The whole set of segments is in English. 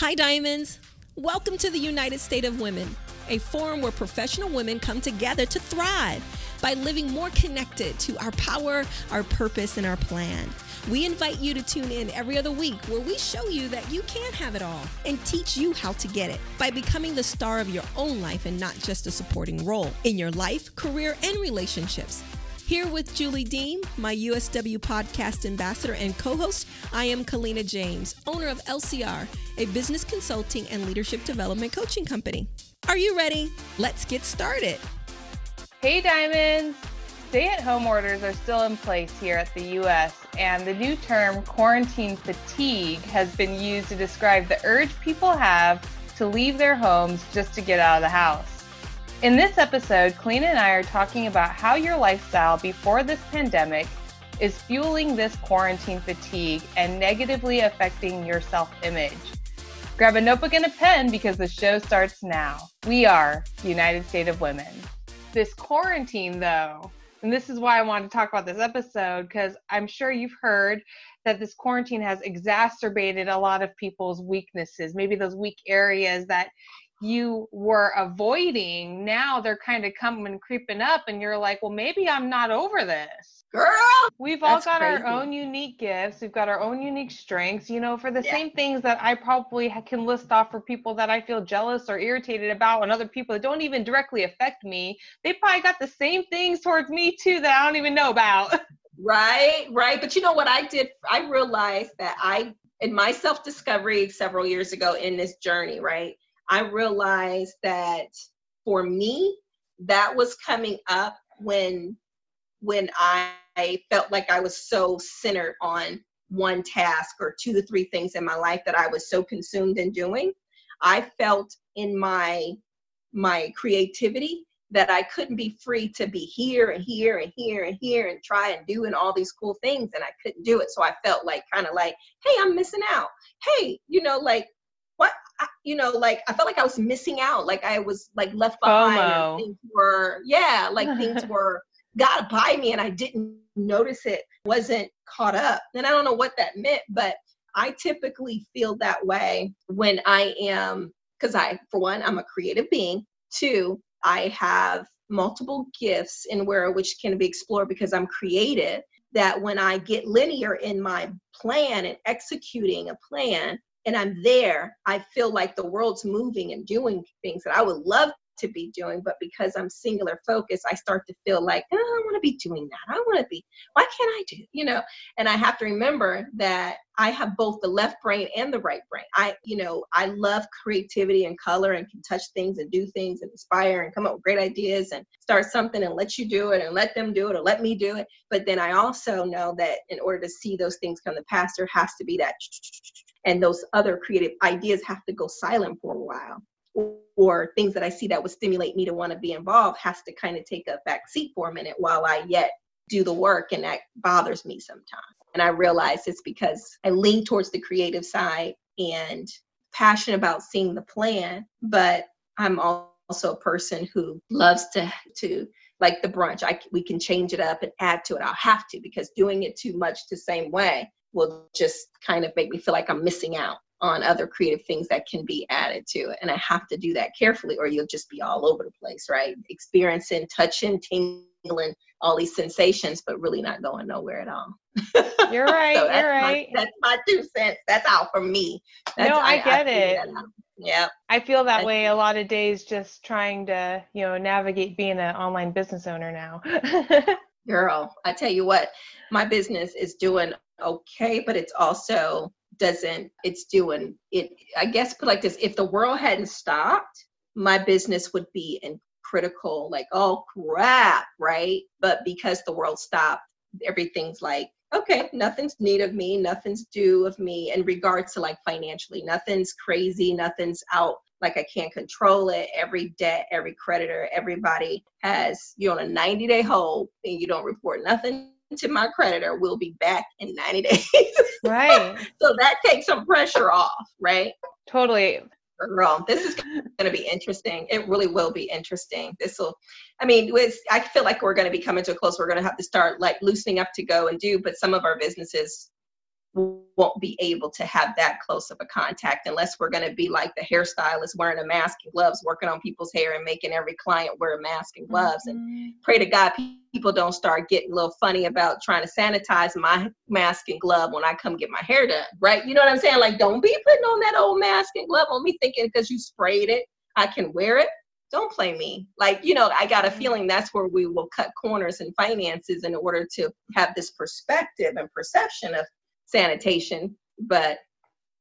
Hi, Diamonds. Welcome to the United State of Women, a forum where professional women come together to thrive by living more connected to our power, our purpose, and our plan. We invite you to tune in every other week where we show you that you can have it all and teach you how to get it by becoming the star of your own life and not just a supporting role in your life, career, and relationships. Here with Julie Dean, my USW podcast ambassador and co host, I am Kalina James, owner of LCR, a business consulting and leadership development coaching company. Are you ready? Let's get started. Hey, Diamonds! Stay at home orders are still in place here at the US, and the new term quarantine fatigue has been used to describe the urge people have to leave their homes just to get out of the house. In this episode, Kalina and I are talking about how your lifestyle before this pandemic is fueling this quarantine fatigue and negatively affecting your self image. Grab a notebook and a pen because the show starts now. We are United State of Women. This quarantine, though, and this is why I wanted to talk about this episode because I'm sure you've heard that this quarantine has exacerbated a lot of people's weaknesses, maybe those weak areas that you were avoiding, now they're kind of coming creeping up, and you're like, well, maybe I'm not over this. Girl, we've all got crazy. our own unique gifts. We've got our own unique strengths, you know, for the yeah. same things that I probably can list off for people that I feel jealous or irritated about, and other people that don't even directly affect me. They probably got the same things towards me too that I don't even know about. Right, right. But you know what I did? I realized that I, in my self discovery several years ago in this journey, right? I realized that for me, that was coming up when when I felt like I was so centered on one task or two to three things in my life that I was so consumed in doing. I felt in my my creativity that I couldn't be free to be here and here and here and here and try and do and all these cool things and I couldn't do it. So I felt like kind of like, hey, I'm missing out. Hey, you know, like you know, like I felt like I was missing out, like I was like left behind. Things were, yeah, like things were got by me, and I didn't notice it, wasn't caught up. And I don't know what that meant, but I typically feel that way when I am, because I, for one, I'm a creative being. Two, I have multiple gifts in where which can be explored because I'm creative. That when I get linear in my plan and executing a plan, and I'm there, I feel like the world's moving and doing things that I would love to be doing, but because I'm singular focused, I start to feel like, oh, I want to be doing that. I want to be, why can't I do, you know? And I have to remember that I have both the left brain and the right brain. I, you know, I love creativity and color and can touch things and do things and inspire and come up with great ideas and start something and let you do it and let them do it or let me do it. But then I also know that in order to see those things come to pass, there has to be that and those other creative ideas have to go silent for a while or things that I see that would stimulate me to want to be involved has to kind of take a back seat for a minute while I yet do the work and that bothers me sometimes. And I realize it's because I lean towards the creative side and passionate about seeing the plan, but I'm also a person who loves to to like the brunch. I we can change it up and add to it. I'll have to because doing it too much the same way will just kind of make me feel like I'm missing out on other creative things that can be added to it. And I have to do that carefully or you'll just be all over the place, right? Experiencing, touching, tingling, all these sensations, but really not going nowhere at all. You're right. so you're right. My, that's my two cents. That's all for me. That's, no, I, I get I it. Yeah. I feel that way a lot of days just trying to, you know, navigate being an online business owner now. Girl, I tell you what, my business is doing okay, but it's also doesn't it's doing it i guess put like this if the world hadn't stopped my business would be in critical like oh crap right? But because the world stopped everything's like okay nothing's need of me nothing's due of me in regards to like financially. Nothing's crazy nothing's out like i can't control it. Every debt every creditor everybody has you on a 90 day hold and you don't report nothing to my creditor will be back in 90 days. Right. so that takes some pressure off, right? Totally. Girl, this is going to be interesting. It really will be interesting. This will, I mean, with I feel like we're going to be coming to a close. We're going to have to start like loosening up to go and do, but some of our businesses won't be able to have that close of a contact unless we're going to be like the hairstylist wearing a mask and gloves working on people's hair and making every client wear a mask and gloves. Mm-hmm. and pray to god people don't start getting a little funny about trying to sanitize my mask and glove when i come get my hair done right? You know what i'm saying? Like don't be putting on that old mask and glove on me thinking because you sprayed it i can wear it. Don't play me. Like you know i got a feeling that's where we will cut corners in finances in order to have this perspective and perception of sanitation, but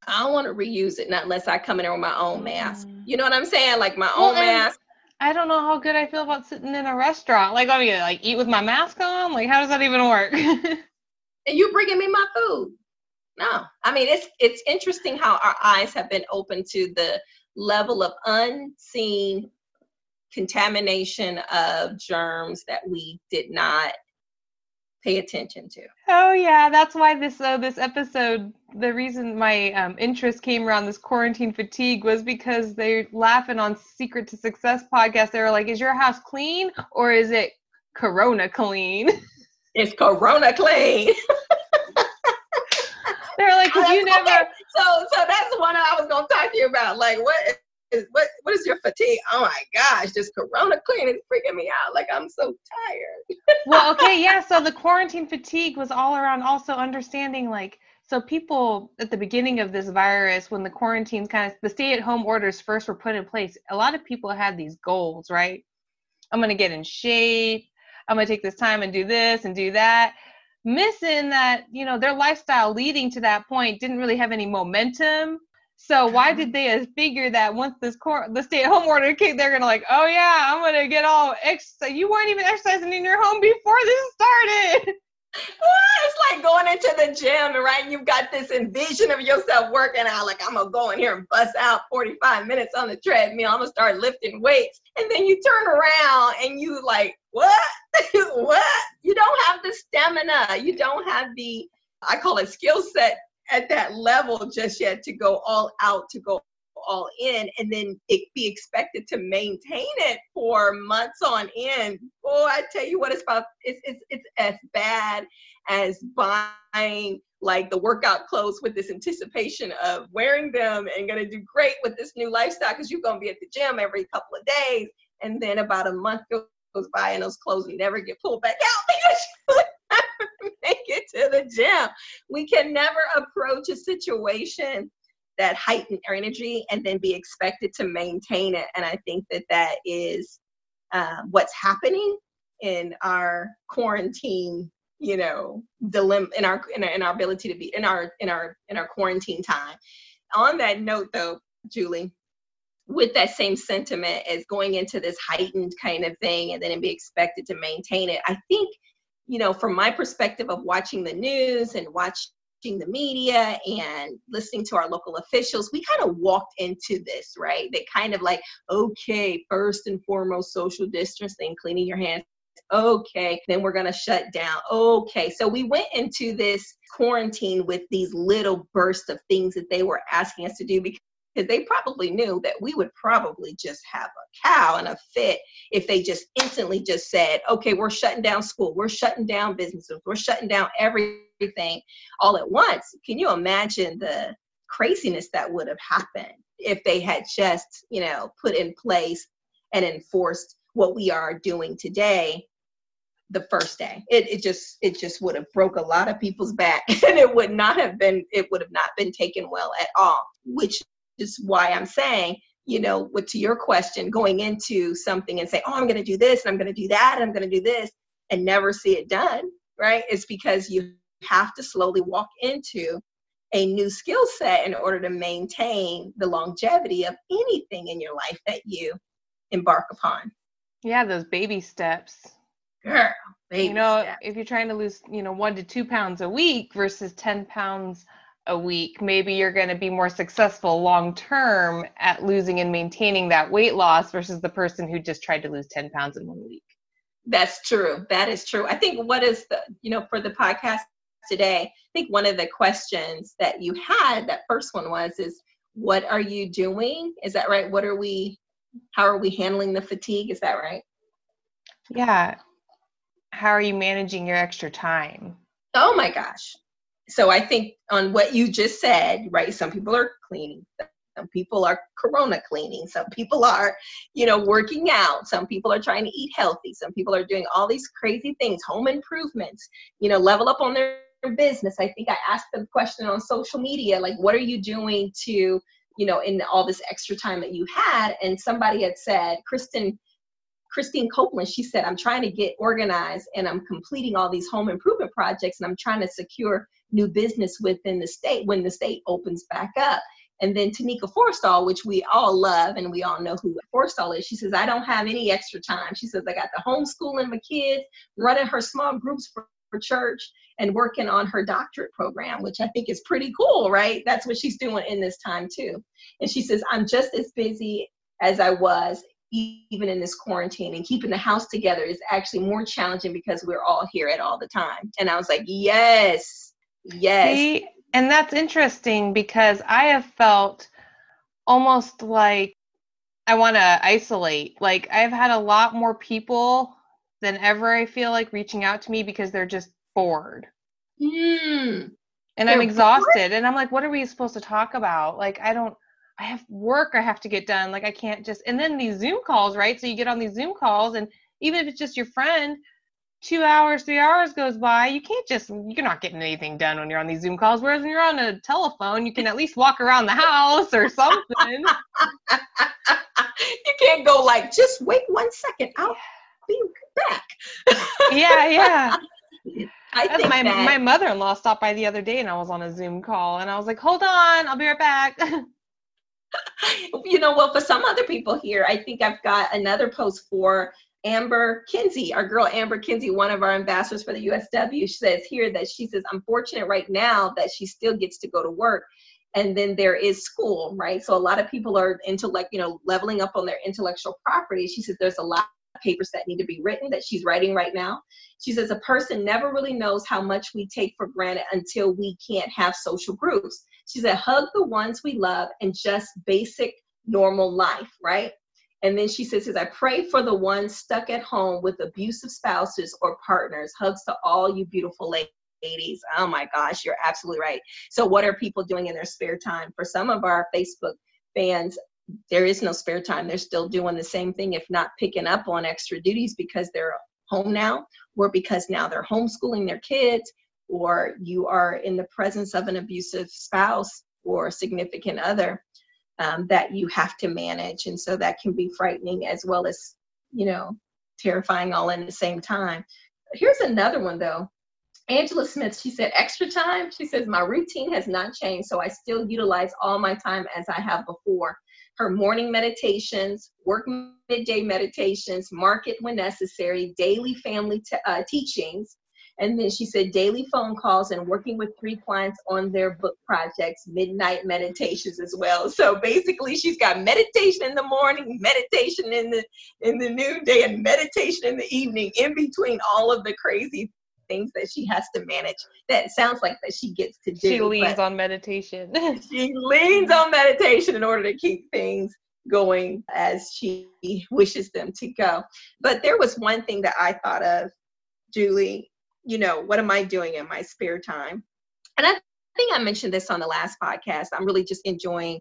I don't want to reuse it not unless I come in there with my own mask. Mm. You know what I'm saying? Like my well, own mask. I don't know how good I feel about sitting in a restaurant. Like, I mean, like eat with my mask on. Like, how does that even work? and you bringing me my food? No, I mean it's it's interesting how our eyes have been open to the level of unseen contamination of germs that we did not pay attention to. Oh yeah, that's why this uh, this episode. The reason my um, interest came around this quarantine fatigue was because they're laughing on Secret to Success podcast. They were like, "Is your house clean or is it Corona clean?" It's Corona clean. they're like, you never." Okay. So, so that's the one I was gonna talk to you about. Like, what what what is your fatigue? Oh my gosh, this corona clean is freaking me out. Like I'm so tired. well, okay, yeah. So the quarantine fatigue was all around also understanding like so people at the beginning of this virus when the quarantines kind of the stay-at-home orders first were put in place, a lot of people had these goals, right? I'm gonna get in shape, I'm gonna take this time and do this and do that. Missing that, you know, their lifestyle leading to that point didn't really have any momentum so why uh-huh. did they figure that once this court, the stay-at-home order came, they're gonna like, oh yeah, I'm gonna get all exercise. You weren't even exercising in your home before this started. it's like going into the gym, right? You've got this envision of yourself working out. Like I'm gonna go in here and bust out 45 minutes on the treadmill. I'm gonna start lifting weights, and then you turn around and you like, what? what? You don't have the stamina. You don't have the I call it skill set at that level just yet to go all out, to go all in, and then it be expected to maintain it for months on end. Oh, I tell you what, it's about it's it's it's as bad as buying like the workout clothes with this anticipation of wearing them and gonna do great with this new lifestyle because you're gonna be at the gym every couple of days, and then about a month goes by and those clothes never get pulled back out because make it to the gym. We can never approach a situation that heightened energy and then be expected to maintain it. And I think that that is uh, what's happening in our quarantine you know dilemma in our, in our in our ability to be in our in our in our quarantine time on that note though julie with that same sentiment as going into this heightened kind of thing and then be expected to maintain it i think you know, from my perspective of watching the news and watching the media and listening to our local officials, we kind of walked into this, right? They kind of like, okay, first and foremost, social distancing, cleaning your hands. Okay, then we're going to shut down. Okay, so we went into this quarantine with these little bursts of things that they were asking us to do because because they probably knew that we would probably just have a cow and a fit if they just instantly just said, okay, we're shutting down school, we're shutting down businesses, we're shutting down everything all at once. Can you imagine the craziness that would have happened if they had just, you know, put in place and enforced what we are doing today the first day it, it just it just would have broke a lot of people's back and it would not have been it would have not been taken well at all which is why I'm saying, you know, what to your question, going into something and say, oh, I'm going to do this and I'm going to do that and I'm going to do this and never see it done, right? It's because you have to slowly walk into a new skill set in order to maintain the longevity of anything in your life that you embark upon. Yeah, those baby steps. Girl, baby you know, steps. if you're trying to lose, you know, one to two pounds a week versus 10 pounds a week, maybe you're going to be more successful long term at losing and maintaining that weight loss versus the person who just tried to lose 10 pounds in one week. That's true. That is true. I think what is the, you know, for the podcast today, I think one of the questions that you had, that first one was, is what are you doing? Is that right? What are we, how are we handling the fatigue? Is that right? Yeah. How are you managing your extra time? Oh my gosh so I think on what you just said, right? Some people are cleaning, some people are corona cleaning, some people are, you know, working out, some people are trying to eat healthy, some people are doing all these crazy things, home improvements, you know, level up on their business. I think I asked the question on social media, like, what are you doing to, you know, in all this extra time that you had? And somebody had said, Kristen Christine Copeland, she said, I'm trying to get organized and I'm completing all these home improvement projects and I'm trying to secure new business within the state when the state opens back up. And then Tanika Forstall, which we all love and we all know who Forstall is, she says, I don't have any extra time. She says, I got the homeschooling my kids, running her small groups for, for church, and working on her doctorate program, which I think is pretty cool, right? That's what she's doing in this time too. And she says, I'm just as busy as I was even in this quarantine and keeping the house together is actually more challenging because we're all here at all the time. And I was like, yes, yes. See, and that's interesting because I have felt almost like I want to isolate. Like I've had a lot more people than ever, I feel like, reaching out to me because they're just bored. Mm. And they're I'm exhausted. Bored? And I'm like, what are we supposed to talk about? Like, I don't I have work I have to get done. Like I can't just and then these Zoom calls, right? So you get on these Zoom calls and even if it's just your friend, two hours, three hours goes by, you can't just you're not getting anything done when you're on these Zoom calls. Whereas when you're on a telephone, you can at least walk around the house or something. you can't go like, just wait one second, I'll be back. yeah, yeah. I think my that... my mother-in-law stopped by the other day and I was on a Zoom call and I was like, "Hold on, I'll be right back." you know, well, for some other people here, I think I've got another post for Amber Kinsey, our girl Amber Kinsey, one of our ambassadors for the USW, She says here that she says, I'm fortunate right now that she still gets to go to work. And then there is school, right? So a lot of people are into like, you know, leveling up on their intellectual property. She says there's a lot papers that need to be written that she's writing right now. She says a person never really knows how much we take for granted until we can't have social groups. She said, hug the ones we love and just basic normal life, right? And then she says, I pray for the ones stuck at home with abusive spouses or partners. Hugs to all you beautiful ladies. Oh my gosh, you're absolutely right. So, what are people doing in their spare time? For some of our Facebook fans, there is no spare time. They're still doing the same thing, if not picking up on extra duties because they're home now, or because now they're homeschooling their kids, or you are in the presence of an abusive spouse or significant other um, that you have to manage. And so that can be frightening as well as, you know, terrifying all in the same time. Here's another one though. Angela Smith, she said, extra time. She says, my routine has not changed, so I still utilize all my time as I have before. Her morning meditations, work midday meditations, market when necessary, daily family uh, teachings, and then she said daily phone calls and working with three clients on their book projects, midnight meditations as well. So basically she's got meditation in the morning, meditation in the in the noonday, and meditation in the evening in between all of the crazy things that she has to manage that sounds like that she gets to do. She leans on meditation. she leans on meditation in order to keep things going as she wishes them to go. But there was one thing that I thought of, Julie, you know, what am I doing in my spare time? And I think I mentioned this on the last podcast. I'm really just enjoying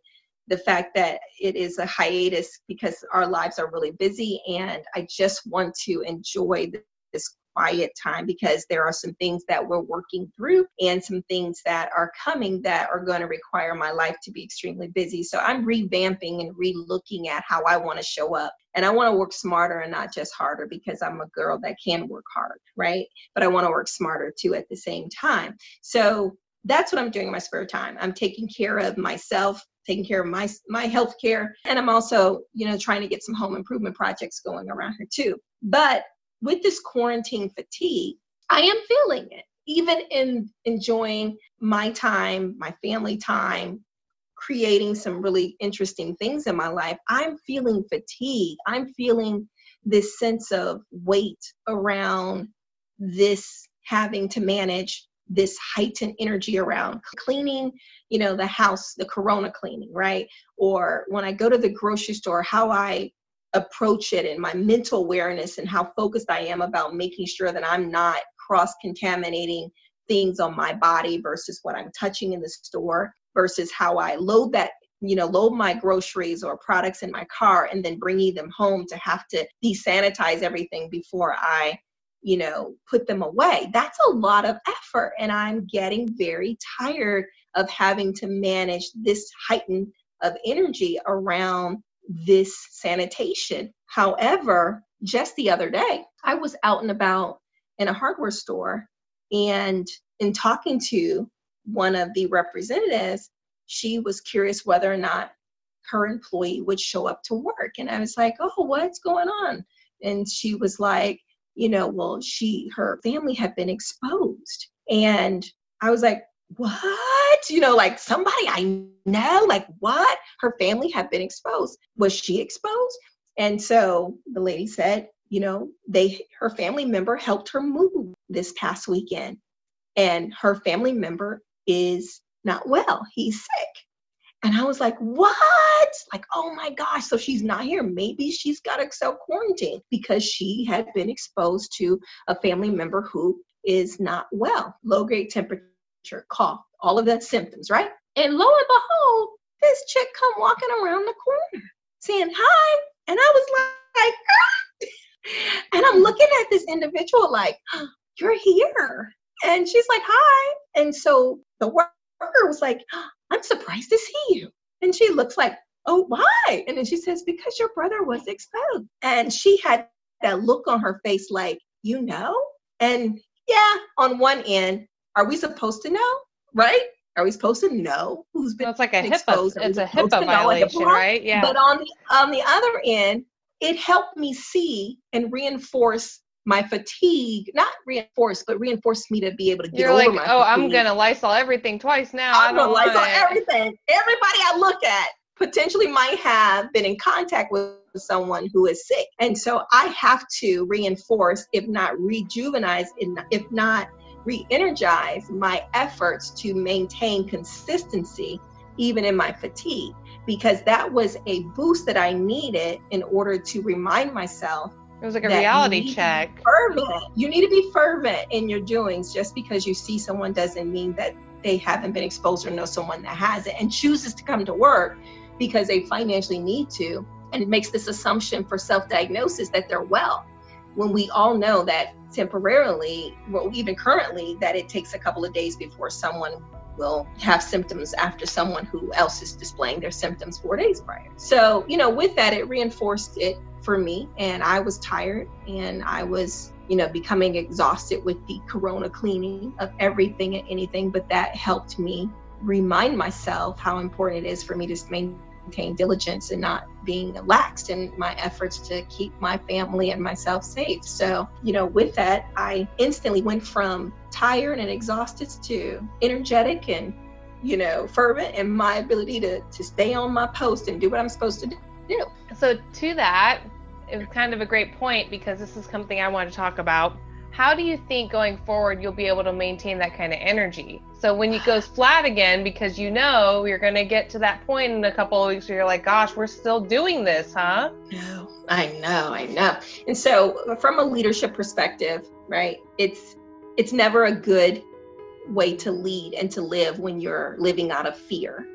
the fact that it is a hiatus because our lives are really busy and I just want to enjoy this quiet time because there are some things that we're working through and some things that are coming that are going to require my life to be extremely busy. So I'm revamping and re-looking at how I want to show up. And I want to work smarter and not just harder because I'm a girl that can work hard, right? But I want to work smarter too at the same time. So that's what I'm doing in my spare time. I'm taking care of myself, taking care of my my health care, and I'm also, you know, trying to get some home improvement projects going around here too. But with this quarantine fatigue, I am feeling it. Even in enjoying my time, my family time, creating some really interesting things in my life, I'm feeling fatigue. I'm feeling this sense of weight around this having to manage this heightened energy around cleaning, you know, the house, the corona cleaning, right? Or when I go to the grocery store, how I approach it and my mental awareness and how focused I am about making sure that I'm not cross contaminating things on my body versus what I'm touching in the store versus how I load that you know load my groceries or products in my car and then bringing them home to have to desanitize everything before I you know put them away. That's a lot of effort and I'm getting very tired of having to manage this heightened of energy around this sanitation however just the other day I was out and about in a hardware store and in talking to one of the representatives, she was curious whether or not her employee would show up to work. And I was like, oh, what's going on? And she was like, you know, well, she, her family had been exposed. And I was like, what? You know, like somebody I know, like what? Her family had been exposed. Was she exposed? And so the lady said, you know, they her family member helped her move this past weekend. And her family member is not well. He's sick. And I was like, what? Like, oh my gosh. So she's not here. Maybe she's got to self quarantine because she had been exposed to a family member who is not well. Low grade temperature, cough, all of the symptoms, right? And lo and behold, this chick come walking around the corner saying hi. And I was like, ah! and I'm looking at this individual like, you're here. And she's like, hi. And so the worker was like, I'm surprised to see you. And she looks like, oh, why? And then she says, because your brother was exposed. And she had that look on her face like, you know? And yeah, on one end, are we supposed to know? Right? Are we supposed to know who's been it's like a exposed? HIPAA. It's a HIPAA violation, right? Yeah. But on the on the other end, it helped me see and reinforce my fatigue, not reinforce, but reinforce me to be able to get You're over like, my oh, fatigue. I'm gonna Lysol everything twice now. I'm gonna Lysol everything. Everybody I look at potentially might have been in contact with someone who is sick. And so I have to reinforce, if not rejuvenize, if not re-energize my efforts to maintain consistency even in my fatigue because that was a boost that I needed in order to remind myself. It was like a reality check. Fervent. You need to be fervent in your doings. Just because you see someone doesn't mean that they haven't been exposed or know someone that has it and chooses to come to work because they financially need to. And it makes this assumption for self diagnosis that they're well. When we all know that temporarily, well, even currently, that it takes a couple of days before someone will have symptoms after someone who else is displaying their symptoms four days prior. So, you know, with that, it reinforced it for me. And I was tired and I was, you know, becoming exhausted with the corona cleaning of everything and anything. But that helped me remind myself how important it is for me to maintain diligence and not being laxed in my efforts to keep my family and myself safe. So, you know, with that, I instantly went from tired and exhausted to energetic and, you know, fervent in my ability to, to stay on my post and do what I'm supposed to do. So, to that, it was kind of a great point because this is something I want to talk about how do you think going forward you'll be able to maintain that kind of energy? So when it goes flat again, because you know you're going to get to that point in a couple of weeks where you're like, gosh, we're still doing this, huh? No, I know, I know. And so from a leadership perspective, right, it's it's never a good way to lead and to live when you're living out of fear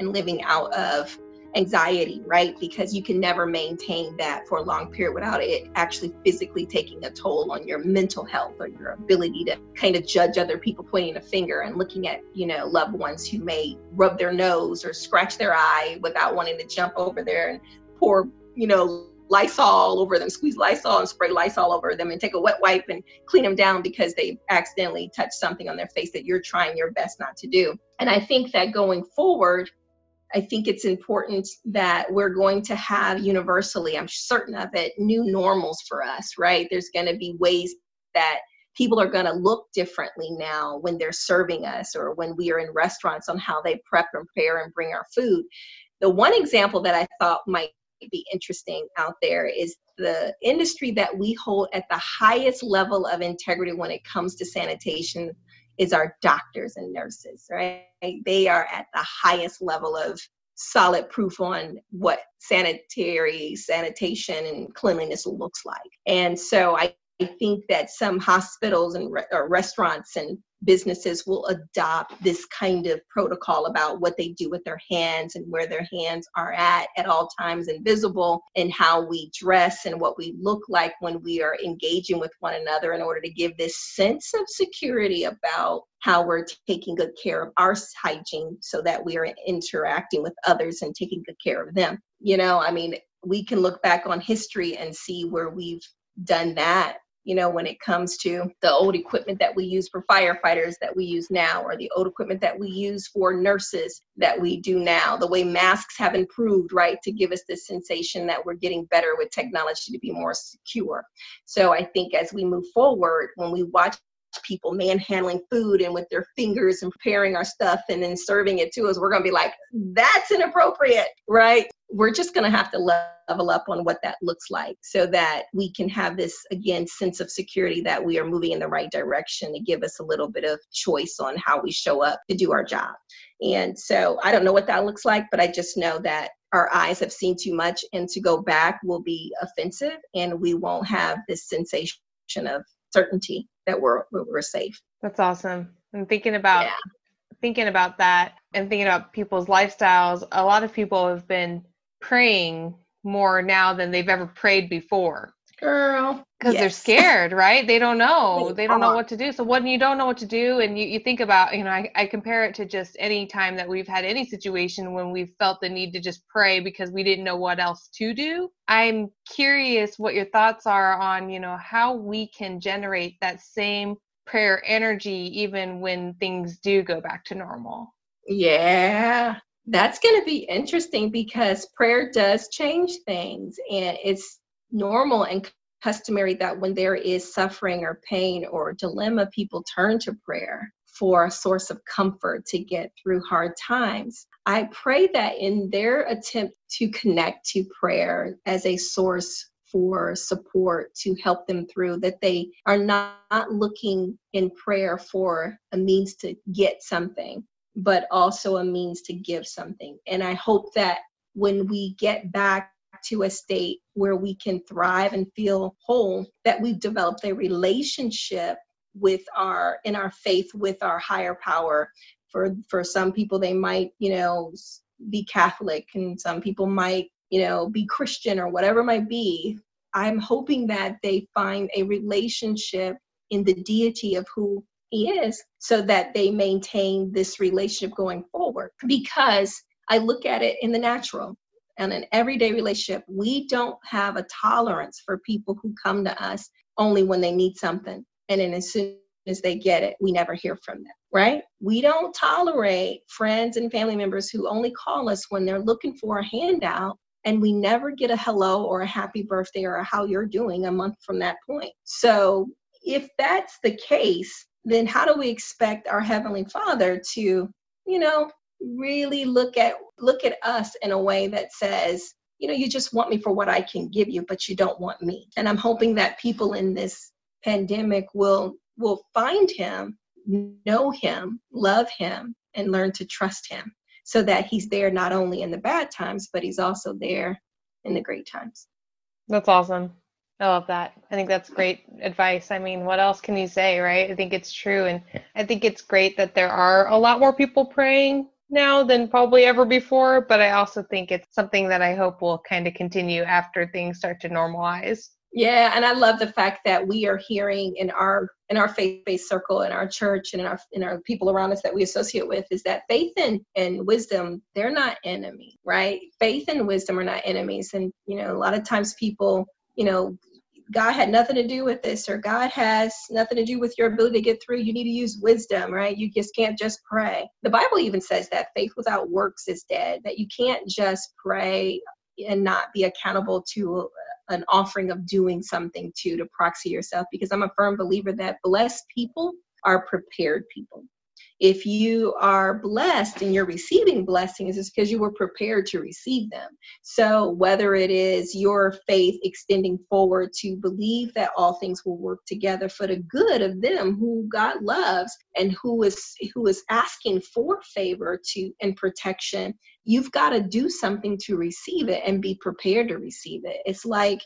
and living out of anxiety, right? Because you can never maintain that for a long period without it actually physically taking a toll on your mental health or your ability to kind of judge other people pointing a finger and looking at, you know, loved ones who may rub their nose or scratch their eye without wanting to jump over there and pour, you know, Lysol over them, squeeze Lysol and spray Lysol over them and take a wet wipe and clean them down because they accidentally touched something on their face that you're trying your best not to do. And I think that going forward, I think it's important that we're going to have universally, I'm certain of it, new normals for us, right? There's going to be ways that people are going to look differently now when they're serving us or when we are in restaurants on how they prep and prepare and bring our food. The one example that I thought might be interesting out there is the industry that we hold at the highest level of integrity when it comes to sanitation is our doctors and nurses, right? They are at the highest level of solid proof on what sanitary, sanitation, and cleanliness looks like. And so I, I think that some hospitals and re- restaurants and businesses will adopt this kind of protocol about what they do with their hands and where their hands are at at all times and visible and how we dress and what we look like when we are engaging with one another in order to give this sense of security about how we're taking good care of our hygiene so that we are interacting with others and taking good care of them. You know, I mean, we can look back on history and see where we've done that you know, when it comes to the old equipment that we use for firefighters that we use now, or the old equipment that we use for nurses that we do now, the way masks have improved, right, to give us this sensation that we're getting better with technology to be more secure. So I think as we move forward, when we watch people manhandling food and with their fingers and preparing our stuff and then serving it to us, we're going to be like, that's inappropriate, right? We're just going to have to level up on what that looks like so that we can have this, again, sense of security that we are moving in the right direction to give us a little bit of choice on how we show up to do our job. And so I don't know what that looks like, but I just know that our eyes have seen too much and to go back will be offensive and we won't have this sensation of certainty that we're we're safe. That's awesome. And thinking about yeah. thinking about that and thinking about people's lifestyles, a lot of people have been praying more now than they've ever prayed before. Girl. Because yes. they're scared right? They don't know. They, don't know what to do. So when you don't know what to do and you, you think about you know I, I compare it to just any time that we've had any situation when we've felt the need to just pray because we didn't know what else to do i'm curious what your thoughts are on you know how we can generate that same prayer energy even when things do go back to normal. Yeah that's going to be interesting because prayer does change things and it's normal and customary that when there is suffering or pain or dilemma, people turn to prayer for a source of comfort to get through hard times. I pray that in their attempt to connect to prayer as a source for support to help them through, that they are not looking in prayer for a means to get something, but also a means to give something. And I hope that when we get back to a state where we can thrive and feel whole, that we've developed a relationship with our in our faith with our higher power. For for some people, they might you know be Catholic, and some people might you know be Christian or whatever it might be. I'm hoping that they find a relationship in the deity of who is so that they maintain this relationship going forward because I look at it in the natural and an everyday relationship, we don't have a tolerance for people who come to us only when they need something. And then as soon as they get it, we never hear from them, right? We don't tolerate friends and family members who only call us when they're looking for a handout and we never get a hello or a happy birthday or how you're doing a month from that point. So if that's the case, then how do we expect our Heavenly Father to, you know, really look at look at us in a way that says you know you just want me for what i can give you but you don't want me. And i'm hoping that people in this pandemic will will find him know him love him and learn to trust him so that he's there not only in the bad times but he's also there in the great times. That's awesome I love that. I think that's great advice. I mean, what else can you say, right? I think it's true. And I think it's great that there are a lot more people praying now than probably ever before, but I also think it's something that I hope will kind of continue after things start to normalize. Yeah, and I love the fact that we are hearing in our in our faith-based circle in our church and in our in our people around us that we associate with is that faith and, and wisdom they're not enemy, right? Faith and wisdom are not enemies, and you know a lot of times people you know God had nothing to do with this, or God has nothing to do with your ability to get through. You need to use wisdom, right? You just can't just pray. The Bible even says that faith without works is dead, that you can't just pray and not be accountable to an offering of doing something to to proxy yourself because i'm a firm believer that blessed people are prepared people if you are blessed and you're receiving blessings, it's because you were prepared to receive them. So, whether it is your faith extending forward to believe that all things will work together for the good of them who God loves and who is who is asking for favor to and protection, you've got to do something to receive it and be prepared to receive it. It's like,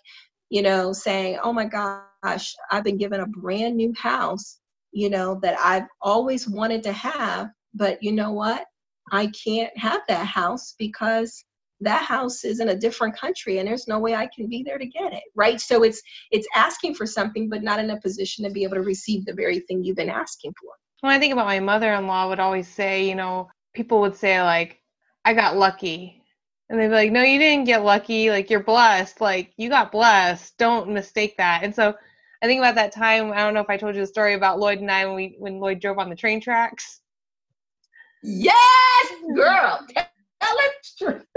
you know, saying, "Oh my gosh, I've been given a brand new house." You know, that I've always wanted to have. But you know what? I can't have that house because that house is in a different country and there's no way I can be there to get it. Right. So it's it's asking for something, but not in a position to be able to receive the very thing you've been asking for. When I think about my mother-in-law would always say, you know, people would say like, I got lucky. And they'd be like, No, you didn't get lucky, like you're blessed, like you got blessed. Don't mistake that. And so I think about that time, I don't know if I told you the story about Lloyd and I when we when Lloyd drove on the train tracks. Yes, mm-hmm. girl. Tell it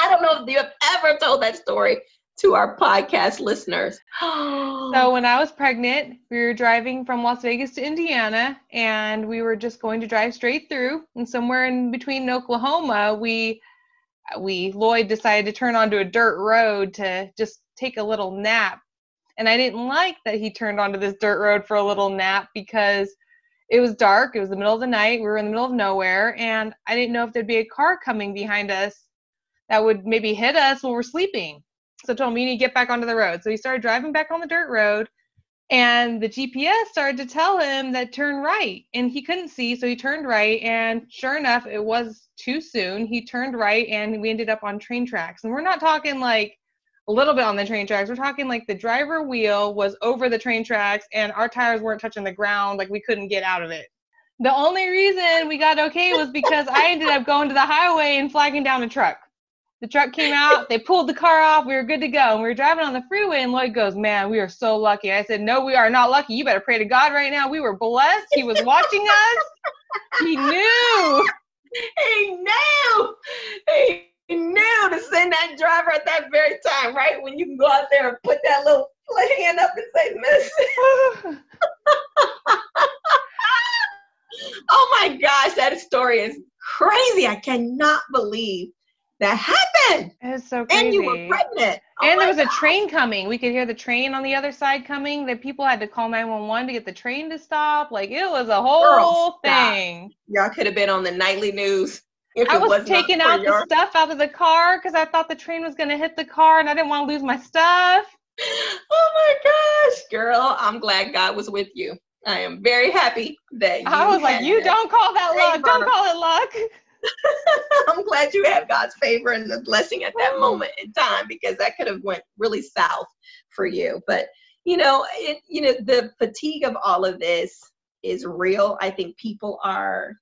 I don't know if you have ever told that story to our podcast listeners. so when I was pregnant, we were driving from Las Vegas to Indiana and we were just going to drive straight through and somewhere in between Oklahoma, we we Lloyd decided to turn onto a dirt road to just take a little nap. And I didn't like that he turned onto this dirt road for a little nap because it was dark. It was the middle of the night. We were in the middle of nowhere, and I didn't know if there'd be a car coming behind us that would maybe hit us while we're sleeping. So I told him, need to get back onto the road. So he started driving back on the dirt road, and the GPS started to tell him that turn right, and he couldn't see, so he turned right, and sure enough, it was too soon. He turned right, and we ended up on train tracks. And we're not talking like a little bit on the train tracks. We're talking like the driver wheel was over the train tracks and our tires weren't touching the ground, like we couldn't get out of it. The only reason we got okay was because I ended up going to the highway and flagging down a truck. The truck came out, they pulled the car off, we were good to go. And we were driving on the freeway, and Lloyd goes, Man, we are so lucky. I said, No, we are not lucky. You better pray to God right now. We were blessed. He was watching us. He knew. He knew. He knew to send that driver at that very time, right? When you can go out there and put that little hand up and say, Miss. oh my gosh, that story is crazy. I cannot believe that happened. It's so crazy. And you were pregnant. Oh and there was gosh. a train coming. We could hear the train on the other side coming. That people had to call 911 to get the train to stop. Like it was a whole Girl, thing. Y'all could have been on the nightly news. I was, taking out your... the stuff out of the car because I thought the train was going to hit the car and I didn't want to lose my stuff. Oh my gosh, girl, I'm glad God was with you. I am very happy that I was like, you don't call that luck. Don't call it luck. I'm glad you had God's favor and the blessing at that oh. moment in time because that could have went really south for you. But you know, it, you know, the fatigue of all of this is real. I think people are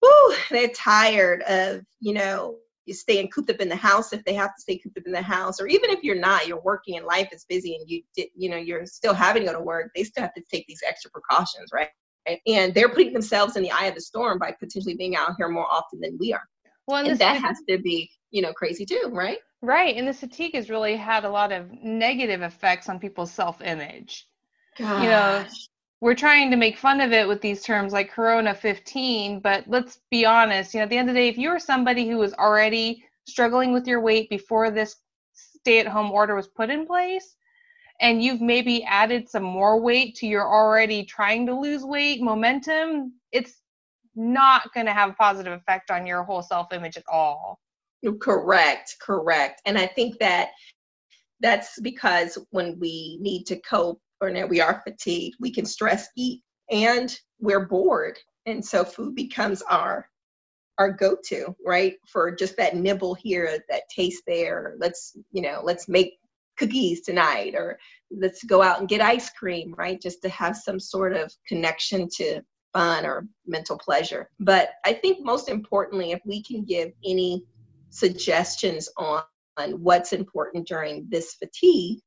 whew, they're tired of, you know, you staying cooped up in the house if they have to stay cooped up in the house, or even if you're not, you're working and life is busy and you did, you know, you're still having to go to work, they still have to take these extra precautions, right? And they're putting themselves in the eye of the storm by potentially being out here more often than we are. Well, and, and that has to be, you know, crazy too, right? Right. And the fatigue has really had a lot of negative effects on people's self image. You know, we're trying to make fun of it with these terms like corona 15 but let's be honest you know at the end of the day if you are somebody who was already struggling with your weight before this stay at home order was put in place and you've maybe added some more weight to your already trying to lose weight momentum it's not going to have a positive effect on your whole self image at all. Correct correct. And i think that that's because when we need to cope or now we are fatigued, we can stress eat and we're bored. And so food becomes our our go-to, right? For just that nibble here, that taste there. Let's, you know, let's make cookies tonight or let's go out and get ice cream, right? Just to have some sort of connection to fun or mental pleasure. But I think most importantly, if we can give any suggestions on, on what's important during this fatigue,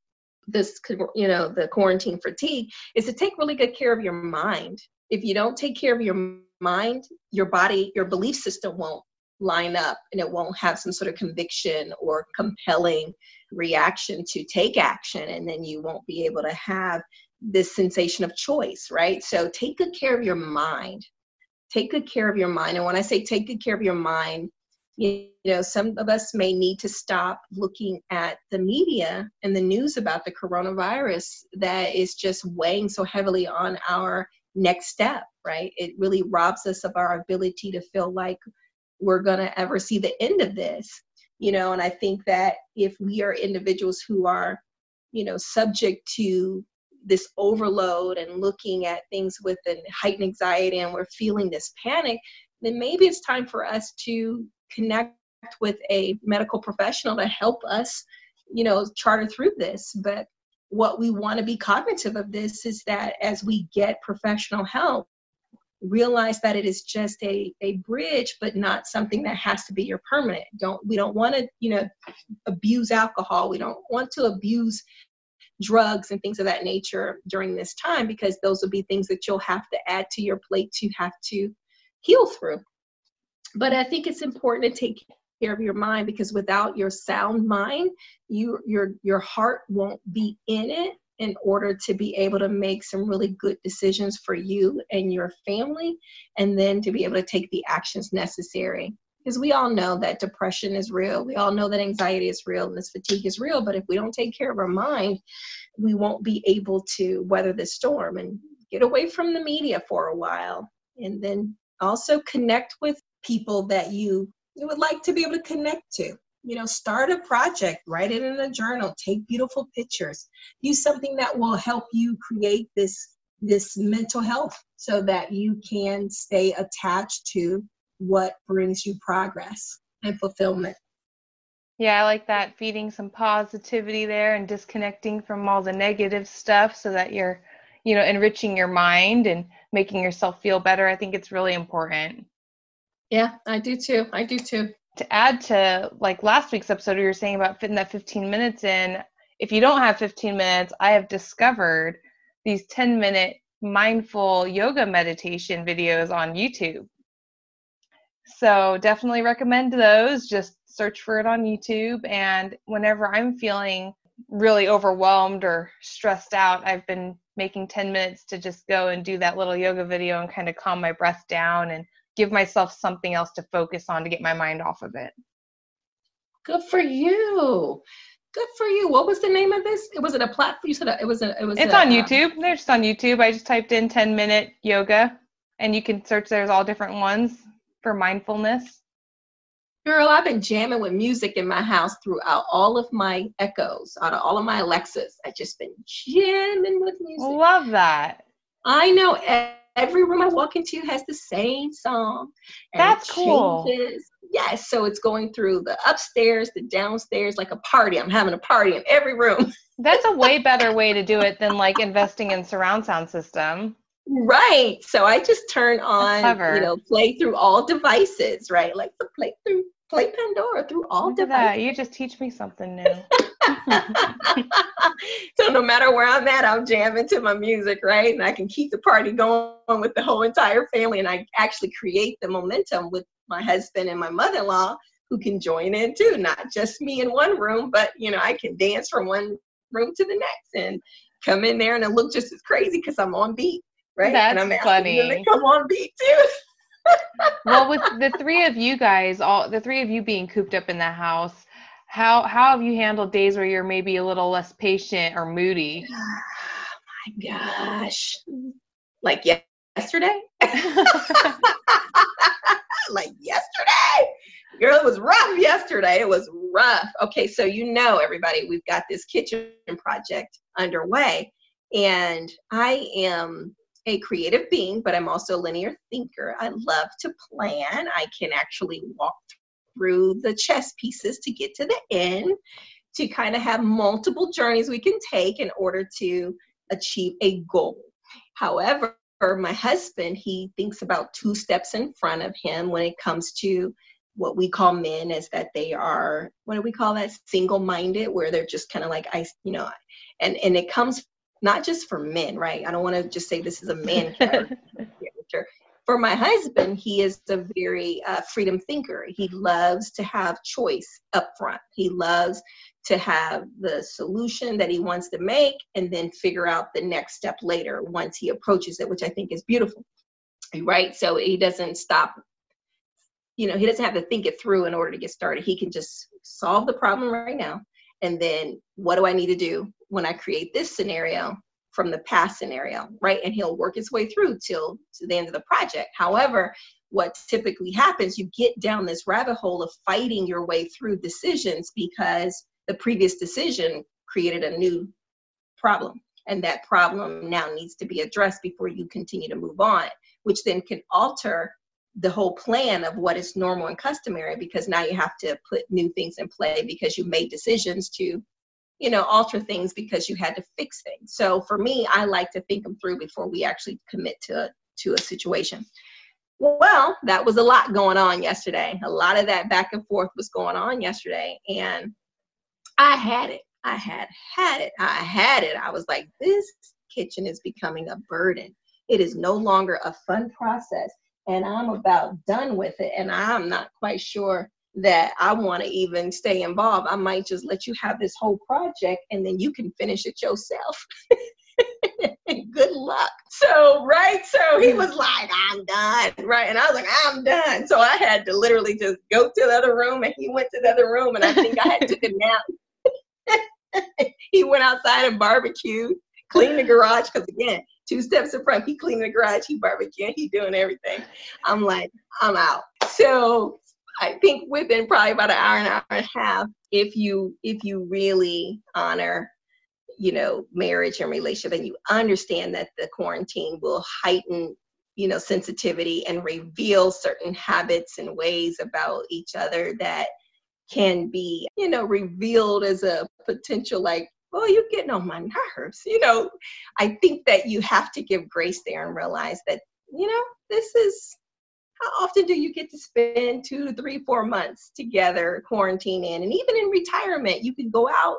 this you know the quarantine fatigue is to take really good care of your mind. If you don't take care of your mind your body your belief system won't line up and it won't have some sort of conviction or compelling reaction to take action and then you won't be able to have this sensation of choice right? So take good care of your mind. Take good care of your mind. And when i say take good care of your mind you know some of us may need to stop looking at the media and the news about the coronavirus that is just weighing so heavily on our next step right? It really robs us of our ability to feel like we're going to ever see the end of this you know? And i think that if we are individuals who are you know subject to this overload and looking at things with an heightened anxiety and we're feeling this panic, then maybe it's time for us to connect with a medical professional to help us, you know, charter through this. But what we want to be cognitive of this is that as we get professional help, realize that it is just a, a bridge but not something that has to be your permanent. Don't we don't want to you know abuse alcohol. We don't want to abuse drugs and things of that nature during this time because those will be things that you'll have to add to your plate to have to heal through but i think it's important to take care of your mind because without your sound mind you your your heart won't be in it in order to be able to make some really good decisions for you and your family, and then to be able to take the actions necessary. Because we all know that depression is real. We all know that anxiety is real and this fatigue is real. But if we don't take care of our mind, we won't be able to weather the storm and get away from the media for a while. And then also connect with people that you would like to be able to connect to. You know start a project write it in a journal take beautiful pictures. Use something that will help you create this this mental health so that you can stay attached to what brings you progress and fulfillment. Yeah i like that feeding some positivity there and disconnecting from all the negative stuff so that you're you know enriching your mind and making yourself feel better. I think it's really important yeah i do too. I do too. To add to like last week's episode you were saying about fitting that 15 minutes in. If you don't have 15 minutes i have discovered these 10 minute mindful yoga meditation videos on youtube. So definitely recommend those. Just search for it on youtube. And whenever i'm feeling really overwhelmed or stressed out i've been making 10 minutes to just go and do that little yoga video and kind of calm my breath down and give myself something else to focus on to get my mind off of it. Good for you. Good for you. What was the name of this? It was it a platform? You said it was a. It was. It's a, on uh, YouTube. They're just on YouTube. I just typed in 10 minute yoga, and you can search. There's all different ones for mindfulness. Girl, I've been jamming with music in my house throughout all of my Echoes, out of all of my Alexas. I've just been jamming with music. Love that. I know every room I walk into has the same song. That's cool. Yes, so it's going through the upstairs, the downstairs, like a party. I'm having a party in every room. That's a way better way to do it than like investing in surround sound system. Right. So I just turn on, you know, play through all devices, right? Like the play through play Pandora through all Look devices. That. You just teach me something new. so no matter where I'm at, I'm jamming to my music, right? And I can keep the party going with the whole entire family. And I actually create the momentum with my husband and my mother-in-law who can join in too, not just me in one room, but you know, I can dance from one room to the next and come in there and it look just as crazy because I'm on beat, right? That's and I'm funny. To come on beat too. well, with the three of you guys, all the three of you being cooped up in the house, how how have you handled days where you're maybe a little less patient or moody? Oh my gosh. Like yesterday? like yesterday. Girl, it was rough yesterday. It was rough. Okay, so you know everybody, we've got this kitchen project underway and I am a creative being, but I'm also a linear thinker. I love to plan. I can actually walk through the chess pieces to get to the end, to kind of have multiple journeys we can take in order to achieve a goal. However, my husband, he thinks about two steps in front of him when it comes to what we call men is that they are what do we call that? Single minded where they're just kind of like i you know and and it comes not just for men right? I don't want to just say this is a man character for my husband, he is a very uh, freedom thinker. He loves to have choice up front. He loves to have the solution that he wants to make and then figure out the next step later once he approaches it, which I think is beautiful. Right? So he doesn't stop, you know, he doesn't have to think it through in order to get started. He can just solve the problem right now. And then what do I need to do when I create this scenario? From the past scenario, right? And he'll work his way through till to the end of the project. However, what typically happens, you get down this rabbit hole of fighting your way through decisions because the previous decision created a new problem. and that problem now needs to be addressed before you continue to move on, which then can alter the whole plan of what is normal and customary because now you have to put new things in play because you made decisions to you know alter things because you had to fix things. So for me i like to think them through before we actually commit to to a situation. Well that was a lot going on yesterday. A lot of that back and forth was going on yesterday and i had it. I had had it. I had it. I was like this kitchen is becoming a burden. It is no longer a fun process and I'm about done with it. And I'm not quite sure that I want to even stay involved. I might just let you have this whole project and then you can finish it yourself. Good luck. So, right. So he mm. was like, I'm done. Right. And I was like, I'm done. So I had to literally just go to the other room and he went to the other room and I think I had took a nap. he went outside and barbecued, cleaned the garage because again, two steps in front. He cleaning the garage, he barbecuing, he doing everything. I'm like, I'm out. So I think within probably about an hour, an hour and a half, if you if you really honor, you know, marriage and relationship, and you understand that the quarantine will heighten, you know, sensitivity and reveal certain habits and ways about each other that can be, you know, revealed as a potential like well, you're getting on my nerves. You know, I think that you have to give grace there and realize that, you know, this is how often do you get to spend two, three, four months together quarantining? And even in retirement, you can go out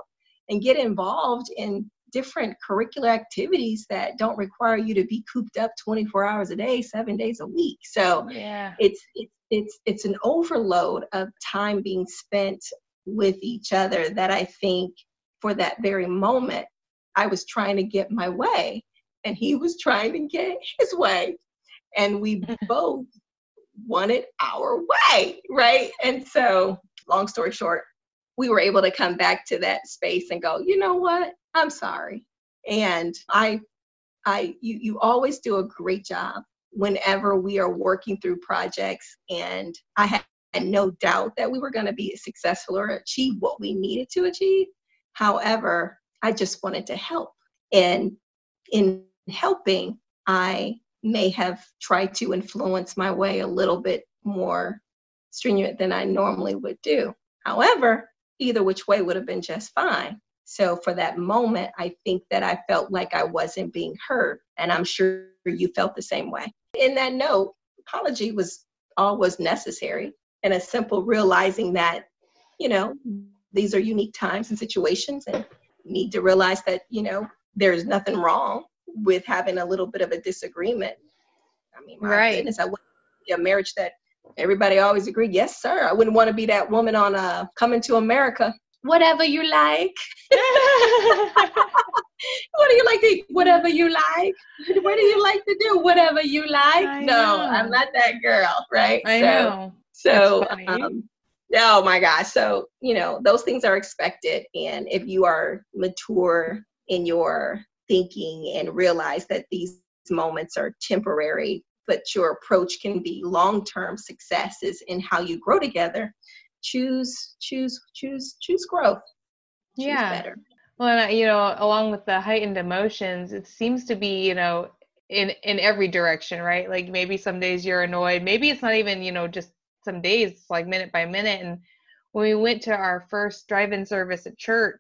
and get involved in different curricular activities that don't require you to be cooped up 24 hours a day, seven days a week. So yeah. it's it's it's it's an overload of time being spent with each other that I think for that very moment, I was trying to get my way and he was trying to get his way. And we both wanted our way, right? And so, long story short, we were able to come back to that space and go, you know what? I'm sorry. And I, I, you, you always do a great job whenever we are working through projects. And I had no doubt that we were going to be successful or achieve what we needed to achieve. However, I just wanted to help. And in helping, I may have tried to influence my way a little bit more stringent than I normally would do. However, either which way would have been just fine. So for that moment, I think that I felt like I wasn't being heard. And I'm sure you felt the same way. In that note, apology was all was necessary and a simple realizing that, you know, these are unique times and situations and need to realize that you know there's nothing wrong with having a little bit of a disagreement i mean my right. goodness i wouldn't be a marriage that everybody always agreed yes sir i wouldn't want to be that woman on uh coming to america whatever you like what do you like to eat? Whatever you like. What do you like to do? Whatever you like. I no, know. I'm not that girl, right? I so, know. So um, oh my gosh so you know those things are expected and if you are mature in your thinking and realize that these moments are temporary but your approach can be long-term successes in how you grow together. Choose choose choose choose growth. Choose yeah. better. Well and, uh, you know along with the heightened emotions it seems to be you know in in every direction right? Like maybe some days you're annoyed. Maybe it's not even you know just some days it's like minute by minute. And when we went to our first drive-in service at church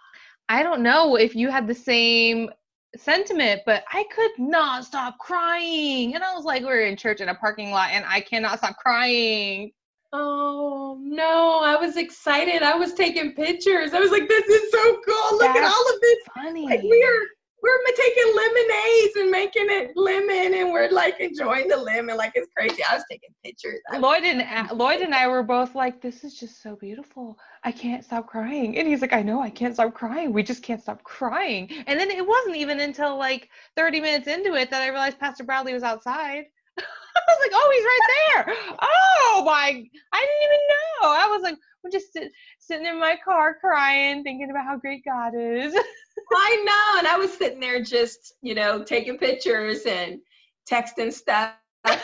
i don't know if you had the same sentiment but i could not stop crying and i was like we are in church in a parking lot and i cannot stop crying Oh no, I was excited. I was taking pictures. I was like, this is so cool. Look That's at all of this. Funny. Like we are we're taking lemonades and making it lemon and we're like enjoying the lemon like it's crazy. I was taking pictures. Lloyd and lloyd and i were both like this is just so beautiful. I can't stop crying. And he's like i know i can't stop crying. We just can't stop crying. And then it wasn't even until like 30 minutes into it that i realized pastor bradley was outside. I was like, oh, he's right there. Oh my, I didn't even know. I was like, we're just sit, sitting in my car crying, thinking about how great God is. I know. And I was sitting there just, you know, taking pictures and texting stuff.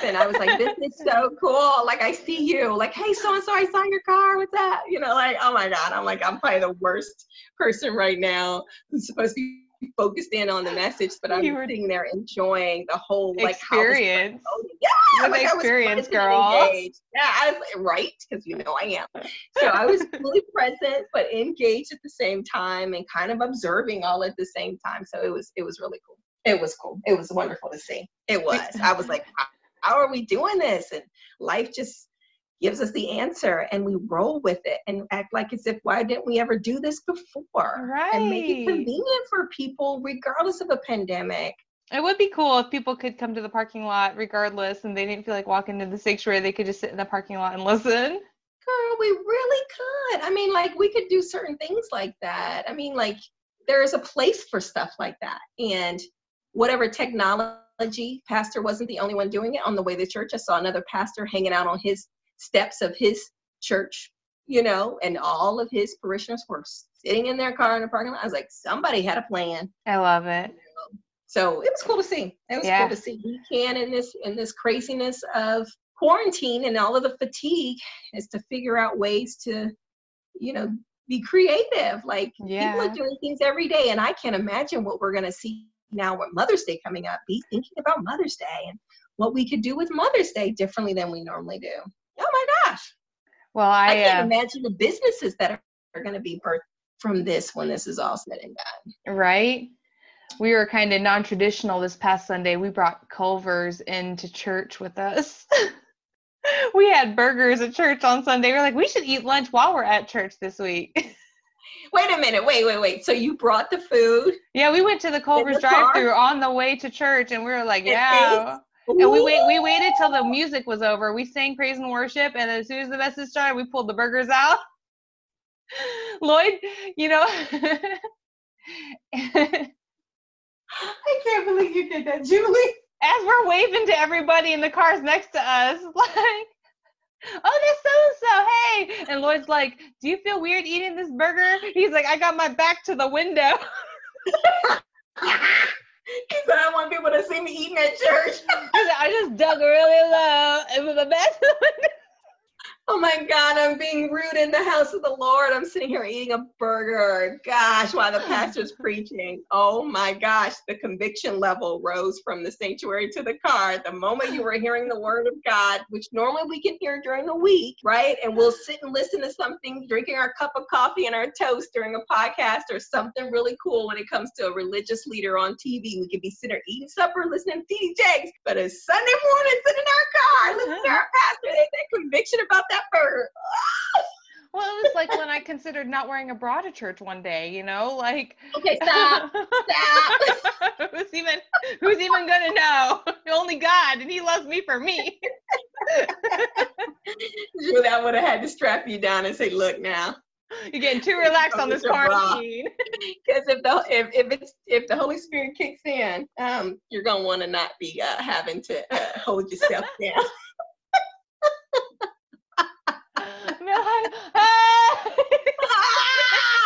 And I was like, this is so cool. Like, I see you. Like, hey, so and so, I saw your car. What's that? You know, like, oh my God. I'm like, I'm probably the worst person right now who's supposed to be focused in on the message, but I'm were... sitting there enjoying the whole like experience. yeah, like experience, girl. Yeah, I was like, right because you know I am. So I was fully present but engaged at the same time and kind of observing all at the same time. So it was it was really cool. It was cool. It was wonderful to see. It was. I was like, how are we doing this? And life just gives us the answer and we roll with it and act like as if why didn't we ever do this before? Right and make it convenient for people regardless of a pandemic. It would be cool if people could come to the parking lot regardless and they didn't feel like walking to the sanctuary. They could just sit in the parking lot and listen. Girl we really could. I mean like we could do certain things like that. I mean like there is a place for stuff like that. And whatever technology pastor wasn't the only one doing it. On the way to church i saw another pastor hanging out on his steps of his church, you know, and all of his parishioners were sitting in their car in the parking lot. I was like, somebody had a plan. I love it. So it was cool to see. It was yeah. cool to see. We can in this in this craziness of quarantine and all of the fatigue is to figure out ways to, you know, be creative. Like yeah. people are doing things every day, and I can't imagine what we're gonna see now with Mother's Day coming up. Be thinking about Mother's Day and what we could do with Mother's Day differently than we normally do oh my gosh. Well, I, I can't uh, imagine the businesses that are, are going to be birthed from this when this is all said and done. Right. We were kind of non traditional this past Sunday. We brought Culver's into church with us. we had burgers at church on Sunday. We are like, we should eat lunch while we're at church this week. wait a minute. Wait, wait, wait. So you brought the food? Yeah, we went to the Culver's drive through on the way to church and we were like, yeah. And we wait we waited till the music was over. We sang praise and worship, and as soon as the message started, we pulled the burgers out. Lloyd, you know I can't believe you did that, Julie. As we're waving to everybody in the cars next to us, like, oh, there's so and so, hey. And Lloyd's like, do you feel weird eating this burger? He's like, I got my back to the window. Because I don't want people to see me eating at church. I just dug really low and with my window oh my God, I'm being rude in the house of the Lord. I'm sitting here eating a burger. Gosh, while the pastor's preaching. Oh my gosh, the conviction level rose from the sanctuary to the car. The moment you were hearing the word of God, which normally we can hear during the week, right? And we'll sit and listen to something, drinking our cup of coffee and our toast during a podcast or something really cool when it comes to a religious leader on TV. We could be sitting there eating supper, listening to TD Jakes, but a Sunday morning, sitting in our car, listening to uh-huh. our pastor, that conviction about that burger. Well, it was like when I considered not wearing a bra to church one day, you know, like Okay, stop. Stop. who's even who's even gonna know? Only God and he loves me for me. Julie, I would have had to strap you down and say, look now. You're getting too relaxed on this quarantine. Because if the if, if it's if the Holy Spirit kicks in, um, you're gonna want to not be uh, having to uh, hold yourself down.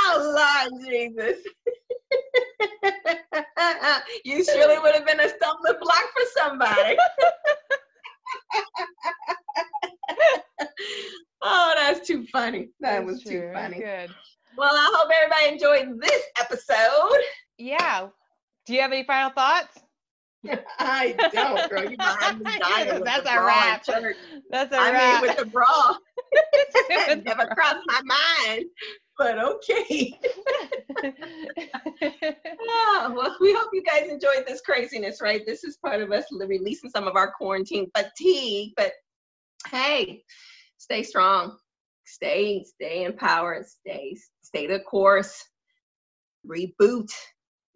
Oh, Lord Jesus. you surely would have been a stumbling block for somebody. oh, that's too funny. That that's was true. too funny. Good. Well, I hope everybody enjoyed this episode. Yeah. Do you have any final thoughts? I don't, girl. You behind me dying. That's a wrap. That's a I wrap. I mean, with the bra. Never crossed my mind, but okay. oh, well, we hope you guys enjoyed this craziness, right? This is part of us releasing some of our quarantine fatigue. But hey, stay strong, stay, stay empowered, stay, stay the course, reboot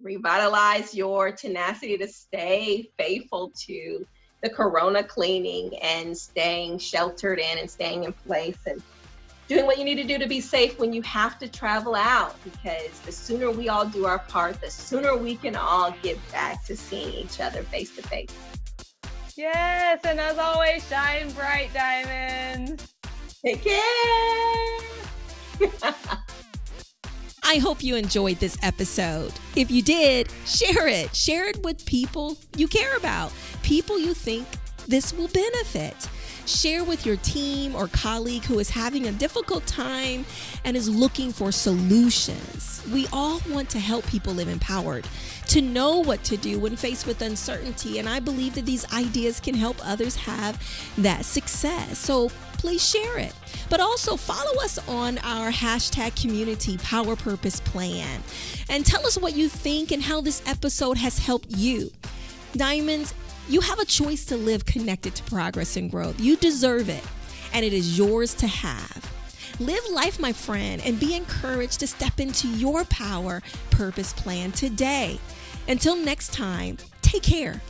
revitalize your tenacity to stay faithful to the corona cleaning and staying sheltered in and staying in place and doing what you need to do to be safe when you have to travel out because the sooner we all do our part the sooner we can all get back to seeing each other face to face. Yes and as always shine bright diamonds. Take care I hope you enjoyed this episode. If you did, share it. Share it with people you care about, people you think this will benefit. Share with your team or colleague who is having a difficult time and is looking for solutions. We all want to help people live empowered, to know what to do when faced with uncertainty. And I believe that these ideas can help others have that success. So please share it. But also follow us on our hashtag community power purpose plan and tell us what you think and how this episode has helped you. Diamonds, you have a choice to live connected to progress and growth. You deserve it, and it is yours to have. Live life, my friend, and be encouraged to step into your power purpose plan today. Until next time, take care